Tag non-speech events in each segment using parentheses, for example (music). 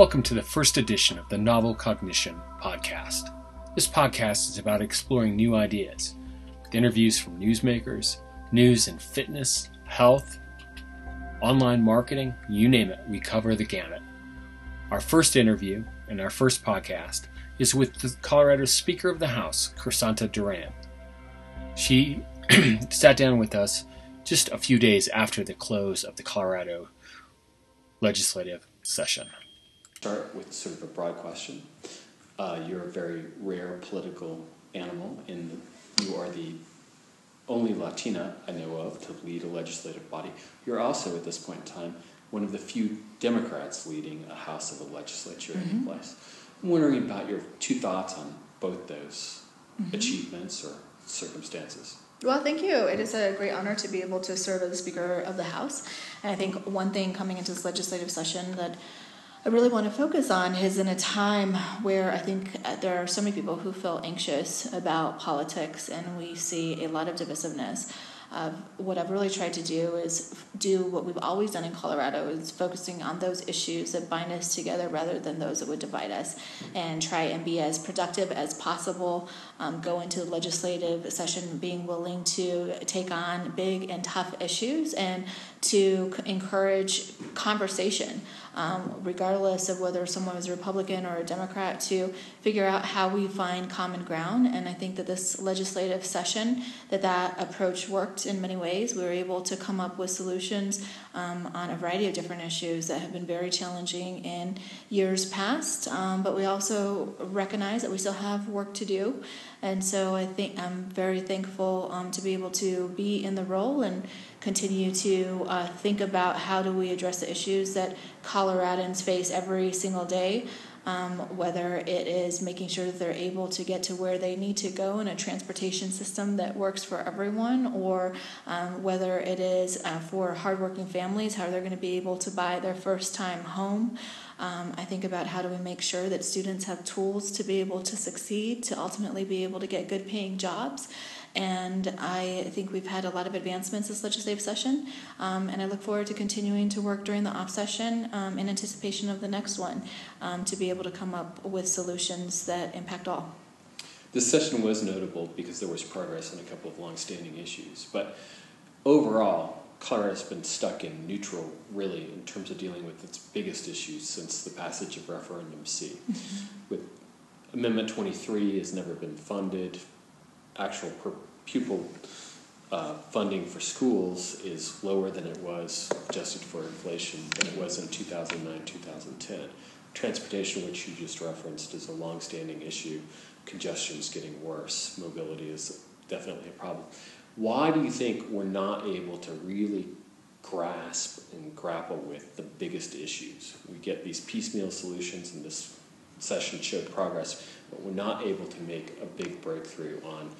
Welcome to the first edition of the Novel Cognition podcast. This podcast is about exploring new ideas with interviews from newsmakers, news and fitness, health, online marketing, you name it, we cover the gamut. Our first interview and our first podcast is with the Colorado Speaker of the House, Crisanta Duran. She (clears throat) sat down with us just a few days after the close of the Colorado legislative session start with sort of a broad question. Uh, you're a very rare political animal, and you are the only Latina I know of to lead a legislative body. You're also, at this point in time, one of the few Democrats leading a House of a legislature mm-hmm. in place. I'm wondering about your two thoughts on both those mm-hmm. achievements or circumstances. Well, thank you. It is a great honor to be able to serve as Speaker of the House. And I think one thing coming into this legislative session that I really want to focus on is in a time where I think uh, there are so many people who feel anxious about politics, and we see a lot of divisiveness. Uh, what I've really tried to do is do what we've always done in Colorado is focusing on those issues that bind us together rather than those that would divide us and try and be as productive as possible um, go into the legislative session being willing to take on big and tough issues and to encourage conversation um, regardless of whether someone is a Republican or a Democrat, to figure out how we find common ground. And I think that this legislative session, that that approach worked in many ways. We were able to come up with solutions um, on a variety of different issues that have been very challenging in years past. Um, but we also recognize that we still have work to do. And so I think I'm very thankful um, to be able to be in the role and continue to uh, think about how do we address the issues that Coloradans face every single day. Um, whether it is making sure that they're able to get to where they need to go in a transportation system that works for everyone, or um, whether it is uh, for hardworking families, how they're going to be able to buy their first time home. Um, I think about how do we make sure that students have tools to be able to succeed, to ultimately be able to get good paying jobs. And I think we've had a lot of advancements this legislative session, um, and I look forward to continuing to work during the off session um, in anticipation of the next one um, to be able to come up with solutions that impact all. This session was notable because there was progress on a couple of long-standing issues, but overall, Colorado's been stuck in neutral, really, in terms of dealing with its biggest issues since the passage of Referendum C. Mm-hmm. With Amendment 23 has never been funded actual per pupil uh, funding for schools is lower than it was adjusted for inflation than it was in 2009 2010. Transportation, which you just referenced, is a long-standing issue. Congestion is getting worse. Mobility is definitely a problem. Why do you think we're not able to really grasp and grapple with the biggest issues? We get these piecemeal solutions, and this session showed progress, but we're not able to make a big breakthrough on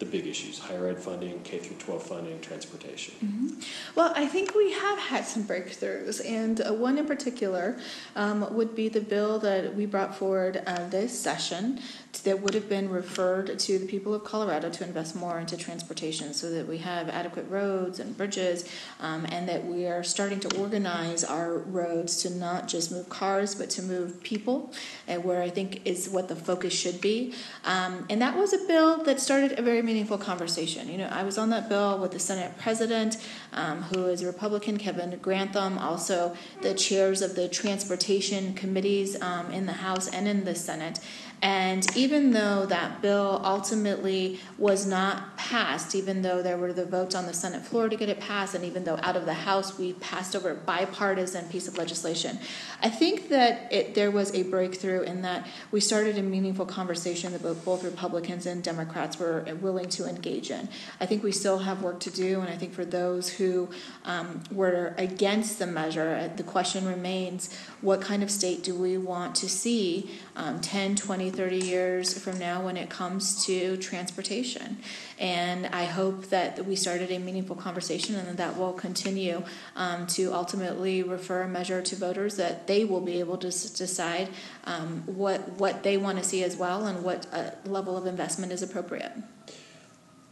the big issues higher ed funding k through 12 funding transportation mm-hmm. well i think we have had some breakthroughs and uh, one in particular um, would be the bill that we brought forward uh, this session that would have been referred to the people of colorado to invest more into transportation so that we have adequate roads and bridges um, and that we are starting to organize our roads to not just move cars but to move people and where i think is what the focus should be um, and that was a bill that started a very meaningful conversation. You know, I was on that bill with the Senate President, um, who is a Republican, Kevin Grantham, also the chairs of the transportation committees um, in the House and in the Senate. And even though that bill ultimately was not passed, even though there were the votes on the Senate floor to get it passed, and even though out of the House we passed over a bipartisan piece of legislation, I think that it, there was a breakthrough in that we started a meaningful conversation that both, both Republicans and Democrats were willing to engage in. I think we still have work to do, and I think for those who um, were against the measure, uh, the question remains what kind of state do we want to see um, 10, 20, 30 years from now when it comes to transportation. And I hope that we started a meaningful conversation and that, that will continue um, to ultimately refer a measure to voters that they will be able to decide um, what, what they want to see as well and what uh, level of investment is appropriate.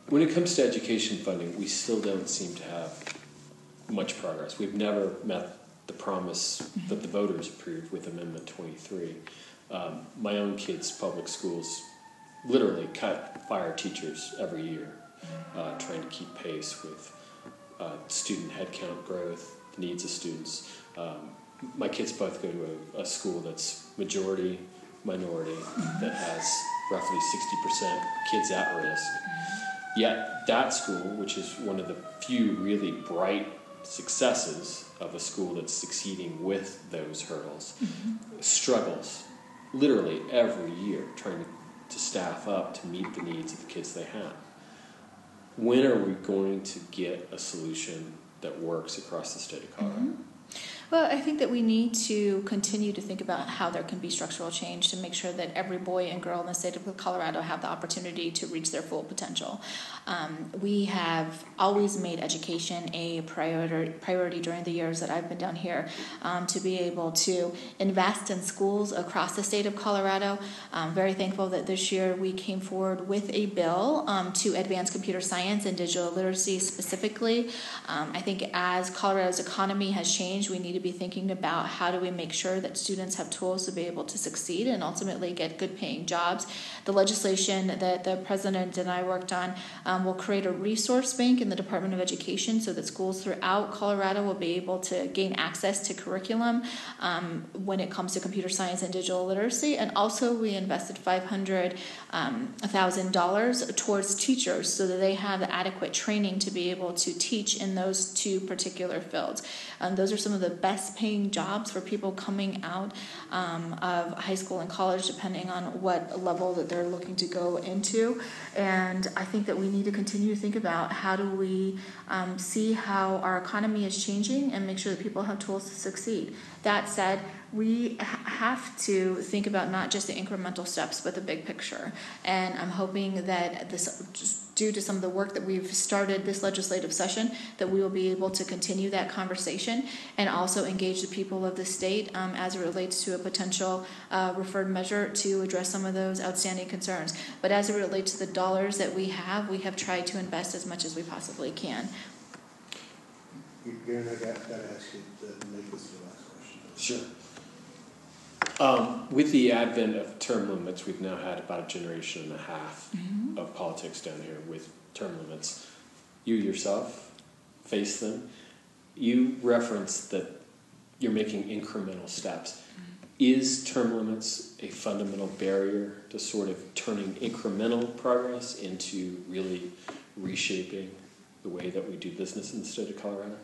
When it comes to education funding, we still don't seem to have much progress. We've never met the promise that the voters approved with Amendment 23. Um, my own kids' public schools literally cut fire teachers every year, uh, trying to keep pace with uh, student headcount growth, the needs of students. Um, my kids both go to a, a school that's majority minority that has roughly 60% kids at risk. Yet that school, which is one of the few really bright successes of a school that's succeeding with those hurdles, mm-hmm. struggles literally every year trying to, staff up to meet the needs of the kids they have. When are we going to get a solution that works across the state of Colorado? Mm-hmm. Well, I think that we need to continue to think about how there can be structural change to make sure that every boy and girl in the state of Colorado have the opportunity to reach their full potential. Um, we have always made education a priority, priority during the years that I've been down here um, to be able to invest in schools across the state of Colorado. I'm very thankful that this year we came forward with a bill um, to advance computer science and digital literacy specifically. Um, I think as Colorado's economy has changed, we need to be thinking about how do we make sure that students have tools to be able to succeed and ultimately get good paying jobs. The legislation that the president and I worked on um, will create a resource bank in the Department of Education so that schools throughout Colorado will be able to gain access to curriculum um, when it comes to computer science and digital literacy. And also, we invested $500,000 um, towards teachers so that they have the adequate training to be able to teach in those two particular fields. Um, those are some of the best paying jobs for people coming out um, of high school and college, depending on what level that they're looking to go into. And I think that we need to continue to think about how do we um, see how our economy is changing and make sure that people have tools to succeed. That said, we have to think about not just the incremental steps, but the big picture. And I'm hoping that this, due to some of the work that we've started this legislative session, that we will be able to continue that conversation and also engage the people of the state um, as it relates to a potential uh, referred measure to address some of those outstanding concerns. But as it relates to the dollars that we have, we have tried to invest as much as we possibly can. Garen, I got, got to ask you to make this the last question. Sure. Um, with the advent of term limits, we've now had about a generation and a half mm-hmm. of politics down here with term limits. You yourself face them. You referenced that you're making incremental steps. Mm-hmm. Is term limits a fundamental barrier to sort of turning incremental progress into really reshaping the way that we do business in the state of Colorado?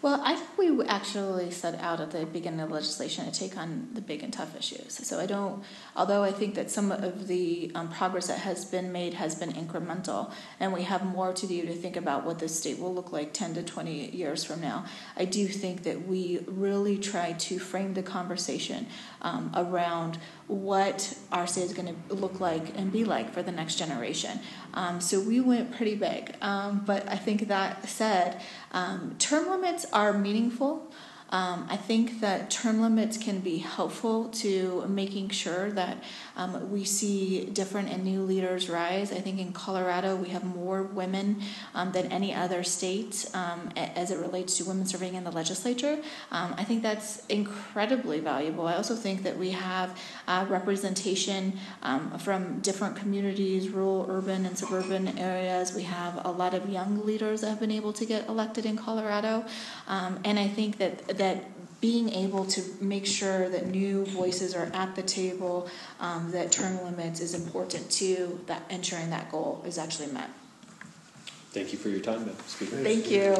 Well, I think we actually set out at the beginning of the legislation to take on the big and tough issues. So I don't, although I think that some of the um, progress that has been made has been incremental, and we have more to do to think about what the state will look like 10 to 20 years from now, I do think that we really try to frame the conversation um, around what our state is going to look like and be like for the next generation. Um, so we went pretty big. Um, but I think that said, um, term limits are meaningful. Um, I think that term limits can be helpful to making sure that um, we see different and new leaders rise. I think in Colorado we have more women um, than any other state um, as it relates to women serving in the legislature. Um, I think that's incredibly valuable. I also think that we have uh, representation um, from different communities, rural, urban, and suburban areas. We have a lot of young leaders that have been able to get elected in Colorado, and I think that that being able to make sure that new voices are at the table, um, that term limits is important to that ensuring that goal is actually met. Thank you for your time, Speaker. Thank you.